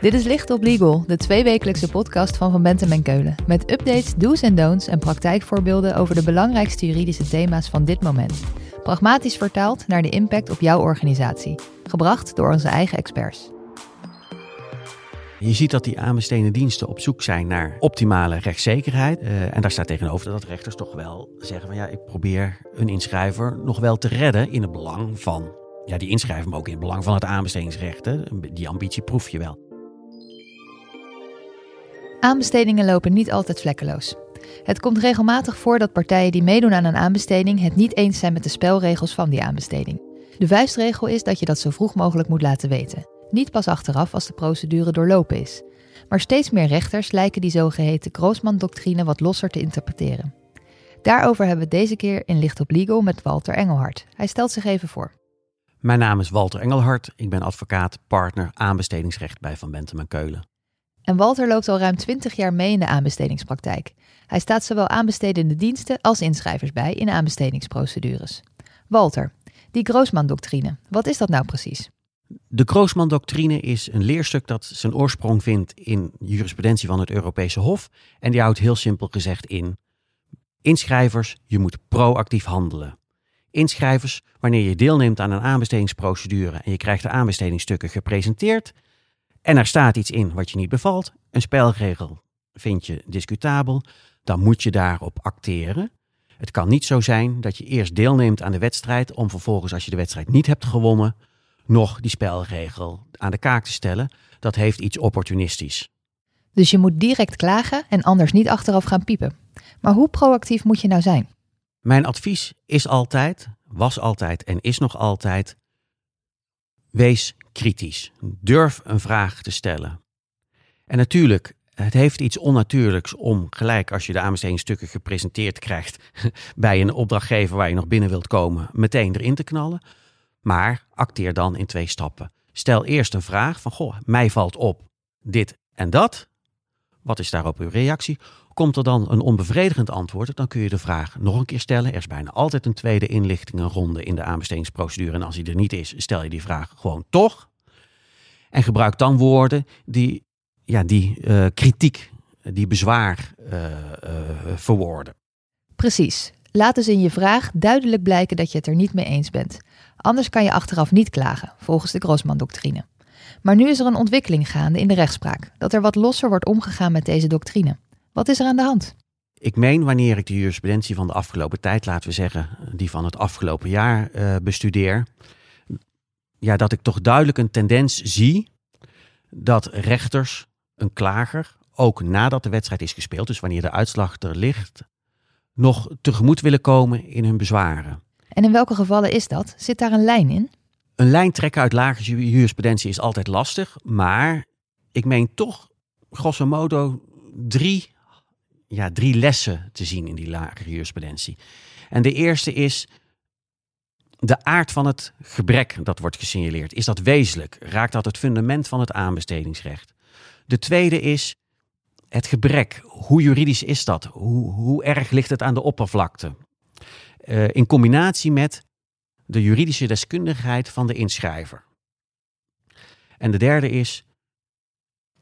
Dit is Licht op Legal, de tweewekelijkse podcast van Van Bentem en Keulen. Met updates, do's en don'ts en praktijkvoorbeelden over de belangrijkste juridische thema's van dit moment. Pragmatisch vertaald naar de impact op jouw organisatie. Gebracht door onze eigen experts. Je ziet dat die aanbestedende diensten op zoek zijn naar optimale rechtszekerheid. Uh, en daar staat tegenover dat rechters toch wel zeggen van ja, ik probeer een inschrijver nog wel te redden in het belang van ja, die inschrijver, maar ook in het belang van het aanbestedingsrecht. Die ambitie proef je wel. Aanbestedingen lopen niet altijd vlekkeloos. Het komt regelmatig voor dat partijen die meedoen aan een aanbesteding het niet eens zijn met de spelregels van die aanbesteding. De vuistregel is dat je dat zo vroeg mogelijk moet laten weten. Niet pas achteraf als de procedure doorlopen is. Maar steeds meer rechters lijken die zogeheten Groosman-doctrine wat losser te interpreteren. Daarover hebben we deze keer in Licht op Legal met Walter Engelhard. Hij stelt zich even voor. Mijn naam is Walter Engelhard. Ik ben advocaat, partner aanbestedingsrecht bij Van Bentem en Keulen. En Walter loopt al ruim 20 jaar mee in de aanbestedingspraktijk. Hij staat zowel aanbestedende diensten als inschrijvers bij in aanbestedingsprocedures. Walter, die Groosman-doctrine, wat is dat nou precies? De Groosman-doctrine is een leerstuk dat zijn oorsprong vindt in jurisprudentie van het Europese Hof. En die houdt heel simpel gezegd in: inschrijvers, je moet proactief handelen. Inschrijvers, wanneer je deelneemt aan een aanbestedingsprocedure en je krijgt de aanbestedingsstukken gepresenteerd, en er staat iets in wat je niet bevalt, een spelregel vind je discutabel, dan moet je daarop acteren. Het kan niet zo zijn dat je eerst deelneemt aan de wedstrijd om vervolgens, als je de wedstrijd niet hebt gewonnen, nog die spelregel aan de kaak te stellen. Dat heeft iets opportunistisch. Dus je moet direct klagen en anders niet achteraf gaan piepen. Maar hoe proactief moet je nou zijn? Mijn advies is altijd, was altijd en is nog altijd: wees kritisch. Durf een vraag te stellen. En natuurlijk, het heeft iets onnatuurlijks om gelijk als je de aanbestedingsstukken gepresenteerd krijgt bij een opdrachtgever waar je nog binnen wilt komen, meteen erin te knallen. Maar acteer dan in twee stappen. Stel eerst een vraag van, goh, mij valt op dit en dat. Wat is daarop uw reactie? Komt er dan een onbevredigend antwoord, dan kun je de vraag nog een keer stellen. Er is bijna altijd een tweede inlichtingenronde in de aanbestedingsprocedure. En als die er niet is, stel je die vraag gewoon toch. En gebruik dan woorden die, ja, die uh, kritiek, die bezwaar uh, uh, verwoorden. Precies. Laat dus in je vraag duidelijk blijken dat je het er niet mee eens bent. Anders kan je achteraf niet klagen, volgens de Grossman-doctrine. Maar nu is er een ontwikkeling gaande in de rechtspraak, dat er wat losser wordt omgegaan met deze doctrine. Wat is er aan de hand? Ik meen wanneer ik de jurisprudentie van de afgelopen tijd, laten we zeggen, die van het afgelopen jaar uh, bestudeer, ja, dat ik toch duidelijk een tendens zie dat rechters een klager, ook nadat de wedstrijd is gespeeld, dus wanneer de uitslag er ligt, nog tegemoet willen komen in hun bezwaren. En in welke gevallen is dat? Zit daar een lijn in? Een lijn trekken uit lage jurisprudentie is altijd lastig, maar ik meen toch grosso modo drie, ja, drie lessen te zien in die lage jurisprudentie. En de eerste is de aard van het gebrek dat wordt gesignaleerd. Is dat wezenlijk? Raakt dat het fundament van het aanbestedingsrecht? De tweede is het gebrek. Hoe juridisch is dat? Hoe, hoe erg ligt het aan de oppervlakte? Uh, in combinatie met de juridische deskundigheid van de inschrijver. En de derde is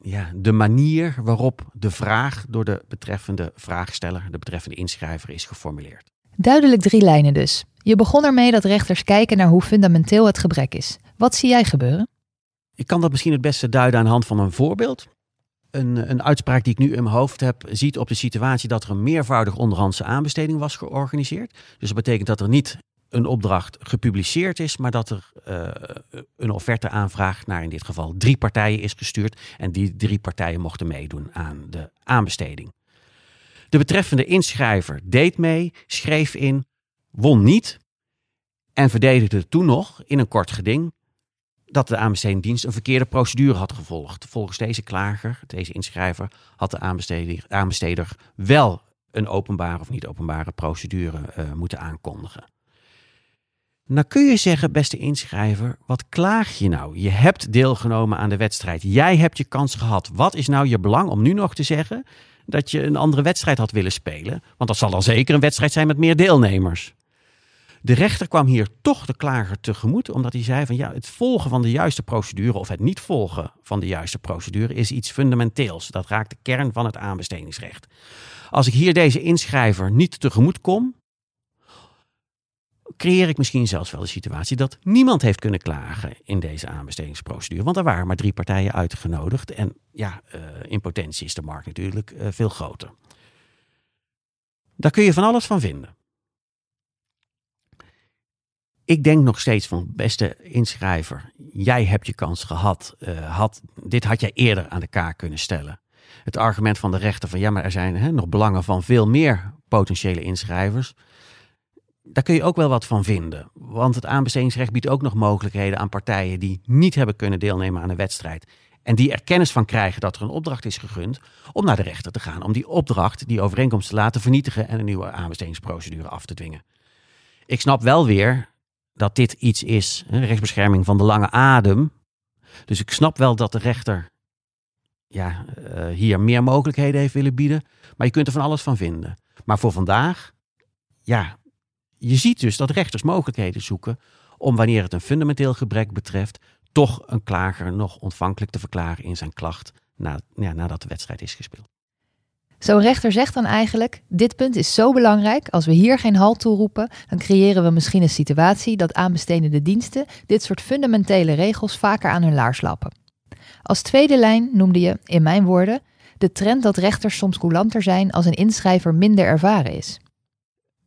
ja, de manier waarop de vraag door de betreffende vraagsteller, de betreffende inschrijver, is geformuleerd. Duidelijk drie lijnen dus. Je begon ermee dat rechters kijken naar hoe fundamenteel het gebrek is. Wat zie jij gebeuren? Ik kan dat misschien het beste duiden aan de hand van een voorbeeld. Een, een uitspraak die ik nu in mijn hoofd heb, ziet op de situatie dat er een meervoudig onderhandse aanbesteding was georganiseerd. Dus dat betekent dat er niet een opdracht gepubliceerd is, maar dat er uh, een offerteaanvraag naar in dit geval drie partijen is gestuurd. En die drie partijen mochten meedoen aan de aanbesteding. De betreffende inschrijver deed mee, schreef in, won niet en verdedigde toen nog in een kort geding dat de aanbestedingsdienst een verkeerde procedure had gevolgd. Volgens deze klager, deze inschrijver, had de aanbesteder, aanbesteder wel een openbare of niet openbare procedure uh, moeten aankondigen. Nou kun je zeggen, beste inschrijver, wat klaag je nou? Je hebt deelgenomen aan de wedstrijd. Jij hebt je kans gehad. Wat is nou je belang om nu nog te zeggen dat je een andere wedstrijd had willen spelen? Want dat zal dan zeker een wedstrijd zijn met meer deelnemers. De rechter kwam hier toch de klager tegemoet, omdat hij zei van ja, het volgen van de juiste procedure of het niet volgen van de juiste procedure is iets fundamenteels. Dat raakt de kern van het aanbestedingsrecht. Als ik hier deze inschrijver niet tegemoet kom, creëer ik misschien zelfs wel de situatie dat niemand heeft kunnen klagen in deze aanbestedingsprocedure. Want er waren maar drie partijen uitgenodigd. En ja, uh, in potentie is de markt natuurlijk uh, veel groter. Daar kun je van alles van vinden. Ik denk nog steeds van, beste inschrijver, jij hebt je kans gehad. Uh, had, dit had jij eerder aan de kaak kunnen stellen. Het argument van de rechter van, ja, maar er zijn hè, nog belangen van veel meer potentiële inschrijvers daar kun je ook wel wat van vinden. Want het aanbestedingsrecht biedt ook nog mogelijkheden aan partijen die niet hebben kunnen deelnemen aan een wedstrijd. En die er kennis van krijgen dat er een opdracht is gegund om naar de rechter te gaan. Om die opdracht, die overeenkomst te laten vernietigen en een nieuwe aanbestedingsprocedure af te dwingen. Ik snap wel weer dat dit iets is, rechtsbescherming van de lange adem. Dus ik snap wel dat de rechter ja, uh, hier meer mogelijkheden heeft willen bieden. Maar je kunt er van alles van vinden. Maar voor vandaag, ja, je ziet dus dat rechters mogelijkheden zoeken om wanneer het een fundamenteel gebrek betreft, toch een klager nog ontvankelijk te verklaren in zijn klacht na, ja, nadat de wedstrijd is gespeeld. Zo'n rechter zegt dan eigenlijk: dit punt is zo belangrijk, als we hier geen halt toe roepen, dan creëren we misschien een situatie dat aanbestedende diensten dit soort fundamentele regels vaker aan hun laars lappen. Als tweede lijn noemde je, in mijn woorden, de trend dat rechters soms coulanter zijn als een inschrijver minder ervaren is.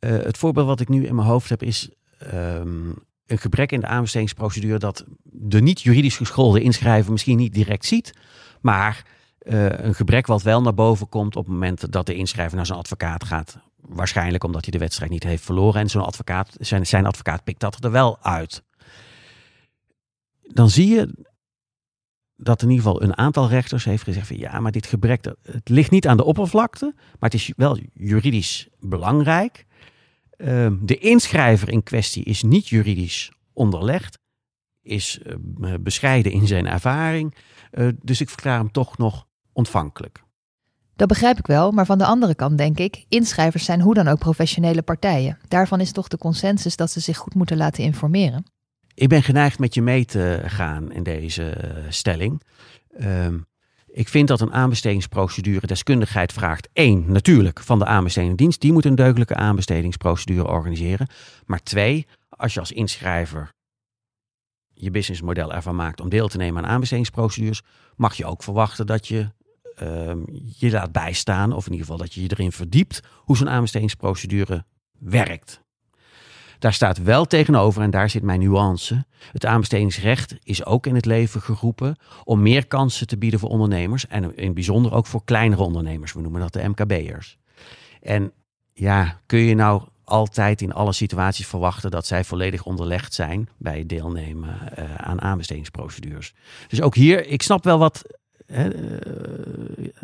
Uh, het voorbeeld wat ik nu in mijn hoofd heb is um, een gebrek in de aanbestedingsprocedure dat de niet juridisch geschoolde inschrijver misschien niet direct ziet, maar uh, een gebrek wat wel naar boven komt op het moment dat de inschrijver naar zijn advocaat gaat. Waarschijnlijk omdat hij de wedstrijd niet heeft verloren en zo'n advocaat, zijn, zijn advocaat pikt dat er wel uit. Dan zie je dat in ieder geval een aantal rechters heeft gezegd van ja, maar dit gebrek, het ligt niet aan de oppervlakte, maar het is wel juridisch belangrijk. Uh, de inschrijver in kwestie is niet juridisch onderlegd, is uh, bescheiden in zijn ervaring, uh, dus ik verklaar hem toch nog ontvankelijk. Dat begrijp ik wel, maar van de andere kant denk ik, inschrijvers zijn hoe dan ook professionele partijen. Daarvan is toch de consensus dat ze zich goed moeten laten informeren? Ik ben geneigd met je mee te gaan in deze uh, stelling. Ehm, ik vind dat een aanbestedingsprocedure deskundigheid vraagt. Eén, natuurlijk, van de aanbestedende dienst. Die moet een deugdelijke aanbestedingsprocedure organiseren. Maar twee, als je als inschrijver je businessmodel ervan maakt om deel te nemen aan aanbestedingsprocedures, mag je ook verwachten dat je uh, je laat bijstaan, of in ieder geval dat je je erin verdiept hoe zo'n aanbestedingsprocedure werkt. Daar staat wel tegenover, en daar zit mijn nuance. Het aanbestedingsrecht is ook in het leven geroepen om meer kansen te bieden voor ondernemers. En in het bijzonder ook voor kleinere ondernemers. We noemen dat de MKB'ers. En ja, kun je nou altijd in alle situaties verwachten dat zij volledig onderlegd zijn bij het deelnemen uh, aan aanbestedingsprocedures. Dus ook hier, ik snap wel wat, uh,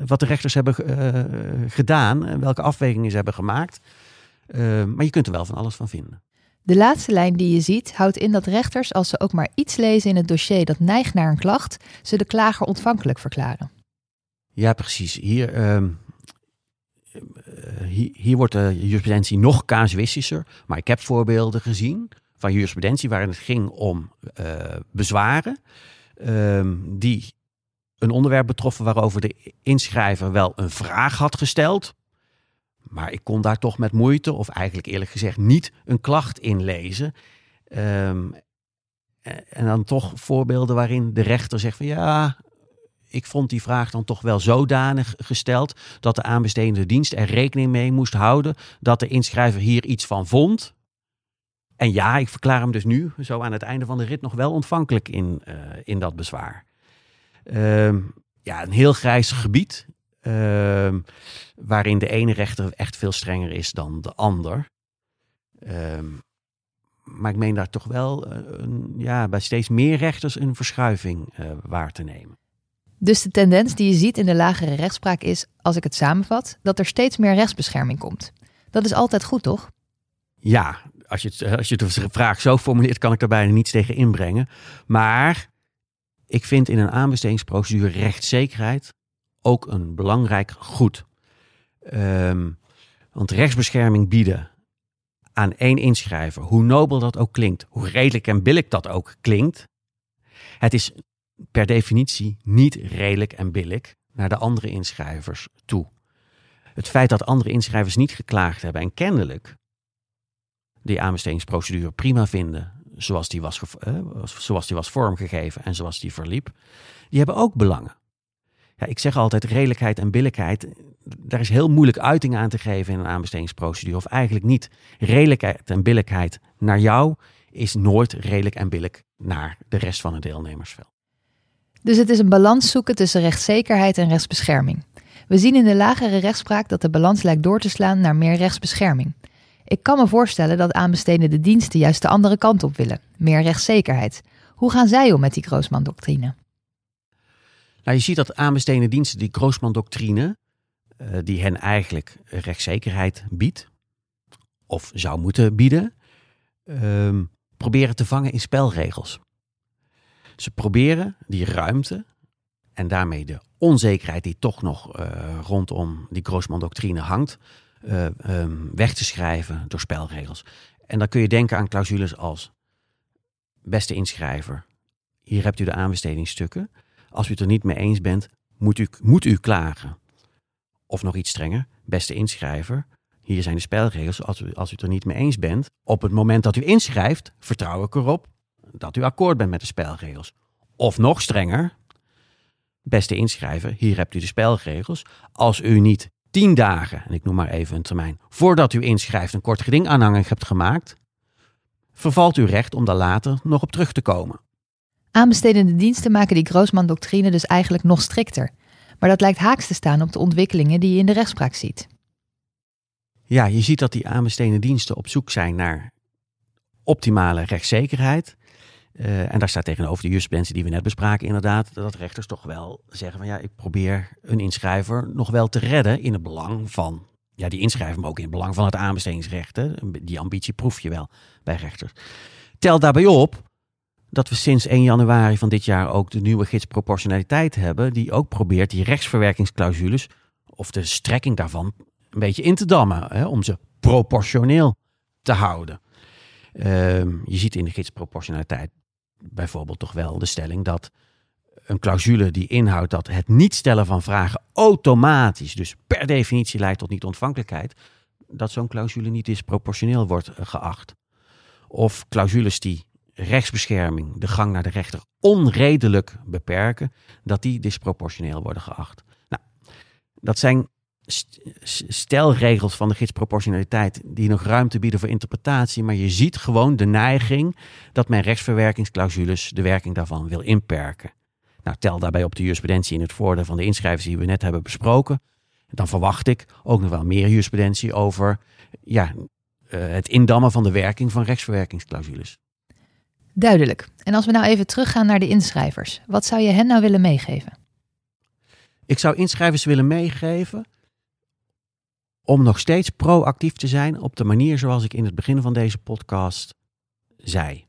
wat de rechters hebben uh, gedaan en welke afwegingen ze hebben gemaakt. maar je kunt er wel van alles van vinden. De laatste lijn die je ziet houdt in dat rechters, als ze ook maar iets lezen in het dossier dat neigt naar een klacht, ze de klager ontvankelijk verklaren. Ja, precies. Hier, uh, hier, hier, wordt de jurisprudentie nog casuïstischer. Maar ik heb voorbeelden gezien van jurisprudentie waarin het ging om uh, bezwaren. Uh, die een onderwerp betroffen waarover de inschrijver wel een vraag had gesteld. Maar ik kon daar toch met moeite, of eigenlijk eerlijk gezegd niet, een klacht in lezen. Um, en dan toch voorbeelden waarin de rechter zegt van ja, ik vond die vraag dan toch wel zodanig gesteld dat de aanbestedende dienst er rekening mee moest houden dat de inschrijver hier iets van vond. En ja, ik verklaar hem dus nu, zo aan het einde van de rit, nog wel ontvankelijk in, uh, in dat bezwaar. Um, ja, een heel grijs gebied. Uh, waarin de ene rechter echt veel strenger is dan de ander. Uh, maar ik meen daar toch wel een, ja, bij steeds meer rechters een verschuiving uh, waar te nemen. Dus de tendens die je ziet in de lagere rechtspraak is, als ik het samenvat, dat er steeds meer rechtsbescherming komt. Dat is altijd goed, toch? Ja, als je, het, als je de vraag zo formuleert, kan ik daar bijna niets tegen inbrengen. Maar ik vind in een aanbestedingsprocedure rechtszekerheid ook een belangrijk goed. Um, want rechtsbescherming bieden aan één inschrijver, hoe nobel dat ook klinkt, hoe redelijk en billig dat ook klinkt, het is per definitie niet redelijk en billig naar de andere inschrijvers toe. Het feit dat andere inschrijvers niet geklaagd hebben en kennelijk die aanbestedingsprocedure prima vinden, zoals die was, eh, zoals die was vormgegeven en zoals die verliep, die hebben ook belangen. Ja, ik zeg altijd redelijkheid en billijkheid. Daar is heel moeilijk uiting aan te geven in een aanbestedingsprocedure. Of eigenlijk niet. Redelijkheid en billijkheid naar jou is nooit redelijk en billijk naar de rest van het deelnemersveld. Dus het is een balans zoeken tussen rechtszekerheid en rechtsbescherming. We zien in de lagere rechtspraak dat de balans lijkt door te slaan naar meer rechtsbescherming. Ik kan me voorstellen dat aanbestedende diensten juist de andere kant op willen, meer rechtszekerheid. Hoe gaan zij om met die Groosman-doctrine? Nou, je ziet dat aanbestedende diensten die Groosman-doctrine, uh, die hen eigenlijk rechtszekerheid biedt, of zou moeten bieden, uh, proberen te vangen in spelregels. Ze proberen die ruimte en daarmee de onzekerheid die toch nog uh, rondom die Groosman-doctrine hangt, uh, um, weg te schrijven door spelregels. En dan kun je denken aan clausules als beste inschrijver. Hier hebt u de aanbestedingsstukken. Als u het er niet mee eens bent, moet u, moet u klagen. Of nog iets strenger, beste inschrijver. Hier zijn de spelregels. Als u, als u het er niet mee eens bent, op het moment dat u inschrijft, vertrouw ik erop dat u akkoord bent met de spelregels. Of nog strenger, beste inschrijver, hier hebt u de spelregels. Als u niet tien dagen, en ik noem maar even een termijn, voordat u inschrijft een kort geding aanhangig hebt gemaakt, vervalt uw recht om daar later nog op terug te komen. Aanbestedende diensten maken die Groosman-doctrine dus eigenlijk nog strikter. Maar dat lijkt haaks te staan op de ontwikkelingen die je in de rechtspraak ziet. Ja, je ziet dat die aanbestedende diensten op zoek zijn naar optimale rechtszekerheid. Uh, en daar staat tegenover de jurisprudentie die we net bespraken inderdaad, dat rechters toch wel zeggen van ja, ik probeer een inschrijver nog wel te redden in het belang van, ja die inschrijver, maar ook in het belang van het aanbestedingsrecht. Hè. Die ambitie proef je wel bij rechters. Tel daarbij op dat we sinds 1 januari van dit jaar ook de nieuwe gids proportionaliteit hebben, die ook probeert die rechtsverwerkingsclausules, of de strekking daarvan, een beetje in te dammen, hè, om ze proportioneel te houden. Uh, je ziet in de gids proportionaliteit bijvoorbeeld toch wel de stelling dat een clausule die inhoudt dat het niet stellen van vragen automatisch, dus per definitie leidt tot niet-ontvankelijkheid, dat zo'n clausule niet disproportioneel wordt geacht. Of clausules die rechtsbescherming, de gang naar de rechter, onredelijk beperken, dat die disproportioneel worden geacht. Nou, dat zijn stelregels van de gidsproportionaliteit die nog ruimte bieden voor interpretatie, maar je ziet gewoon de neiging dat men rechtsverwerkingsclausules de werking daarvan wil inperken. Nou, tel daarbij op de jurisprudentie in het voordeel van de inschrijvers die we net hebben besproken. Dan verwacht ik ook nog wel meer jurisprudentie over ja, uh, het indammen van de werking van rechtsverwerkingsclausules. Duidelijk. En als we nou even teruggaan naar de inschrijvers, wat zou je hen nou willen meegeven? Ik zou inschrijvers willen meegeven om nog steeds proactief te zijn op de manier zoals ik in het begin van deze podcast zei.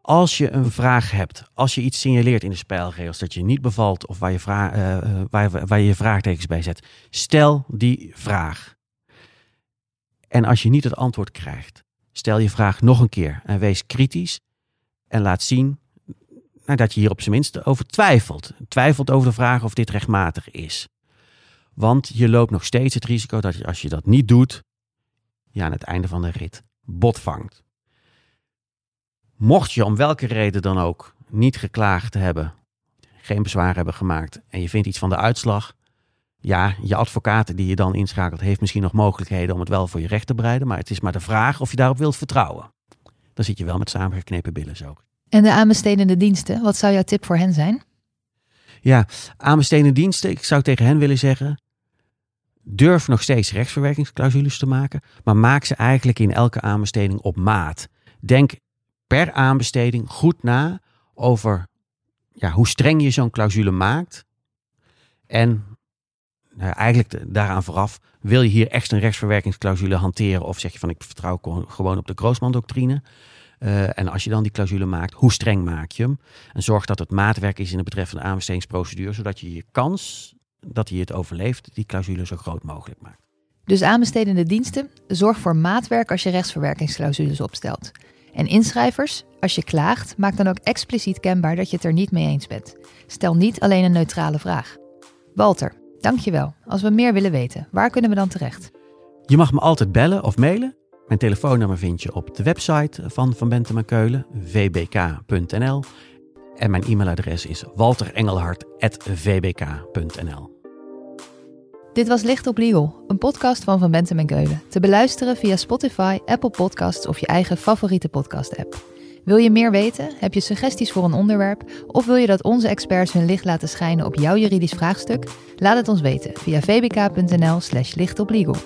Als je een vraag hebt, als je iets signaleert in de spelregels dat je niet bevalt of waar je, vraag, uh, waar, waar je vraagtekens bij zet, stel die vraag. En als je niet het antwoord krijgt, stel je vraag nog een keer en wees kritisch en laat zien nou, dat je hier op zijn minst over twijfelt. Twijfelt over de vraag of dit rechtmatig is. Want je loopt nog steeds het risico dat je, als je dat niet doet, je aan het einde van de rit bot vangt. Mocht je om welke reden dan ook niet geklaagd hebben, geen bezwaar hebben gemaakt en je vindt iets van de uitslag, ja, je advocaat die je dan inschakelt heeft misschien nog mogelijkheden om het wel voor je recht te bereiden, maar het is maar de vraag of je daarop wilt vertrouwen. Dan zit je wel met samengeknepen billen zo. En de aanbestedende diensten, wat zou jouw tip voor hen zijn? Ja, aanbestedende diensten, ik zou tegen hen willen zeggen, durf nog steeds rechtsverwerkingsclausules te maken, maar maak ze eigenlijk in elke aanbesteding op maat. Denk per aanbesteding goed na over ja, hoe streng je zo'n clausule maakt. En nou, eigenlijk daaraan vooraf, wil je hier echt een rechtsverwerkingsclausule hanteren of zeg je van ik vertrouw gewoon op de Groosman-doctrine. Uh, en als je dan die clausule maakt, hoe streng maak je hem? En zorg dat het maatwerk is in de betreffende aanbestedingsprocedure, zodat je je kans dat hij het overleeft, die clausule zo groot mogelijk maakt. Dus aanbestedende diensten, zorg voor maatwerk als je rechtsverwerkingsclausules opstelt. En inschrijvers, als je klaagt, maak dan ook expliciet kenbaar dat je het er niet mee eens bent. Stel niet alleen een neutrale vraag. Walter, dankjewel. Als we meer willen weten, waar kunnen we dan terecht? Je mag me altijd bellen of mailen. Mijn telefoonnummer vind je op de website van Van Bentem en Keulen, vbk.nl. En mijn e-mailadres is walterengelhart.vbk.nl. Dit was Licht op Legal, een podcast van Van Bentem en Keulen. Te beluisteren via Spotify, Apple Podcasts of je eigen favoriete podcast-app. Wil je meer weten? Heb je suggesties voor een onderwerp? Of wil je dat onze experts hun licht laten schijnen op jouw juridisch vraagstuk? Laat het ons weten via vbk.nl/slash lichtoplegal.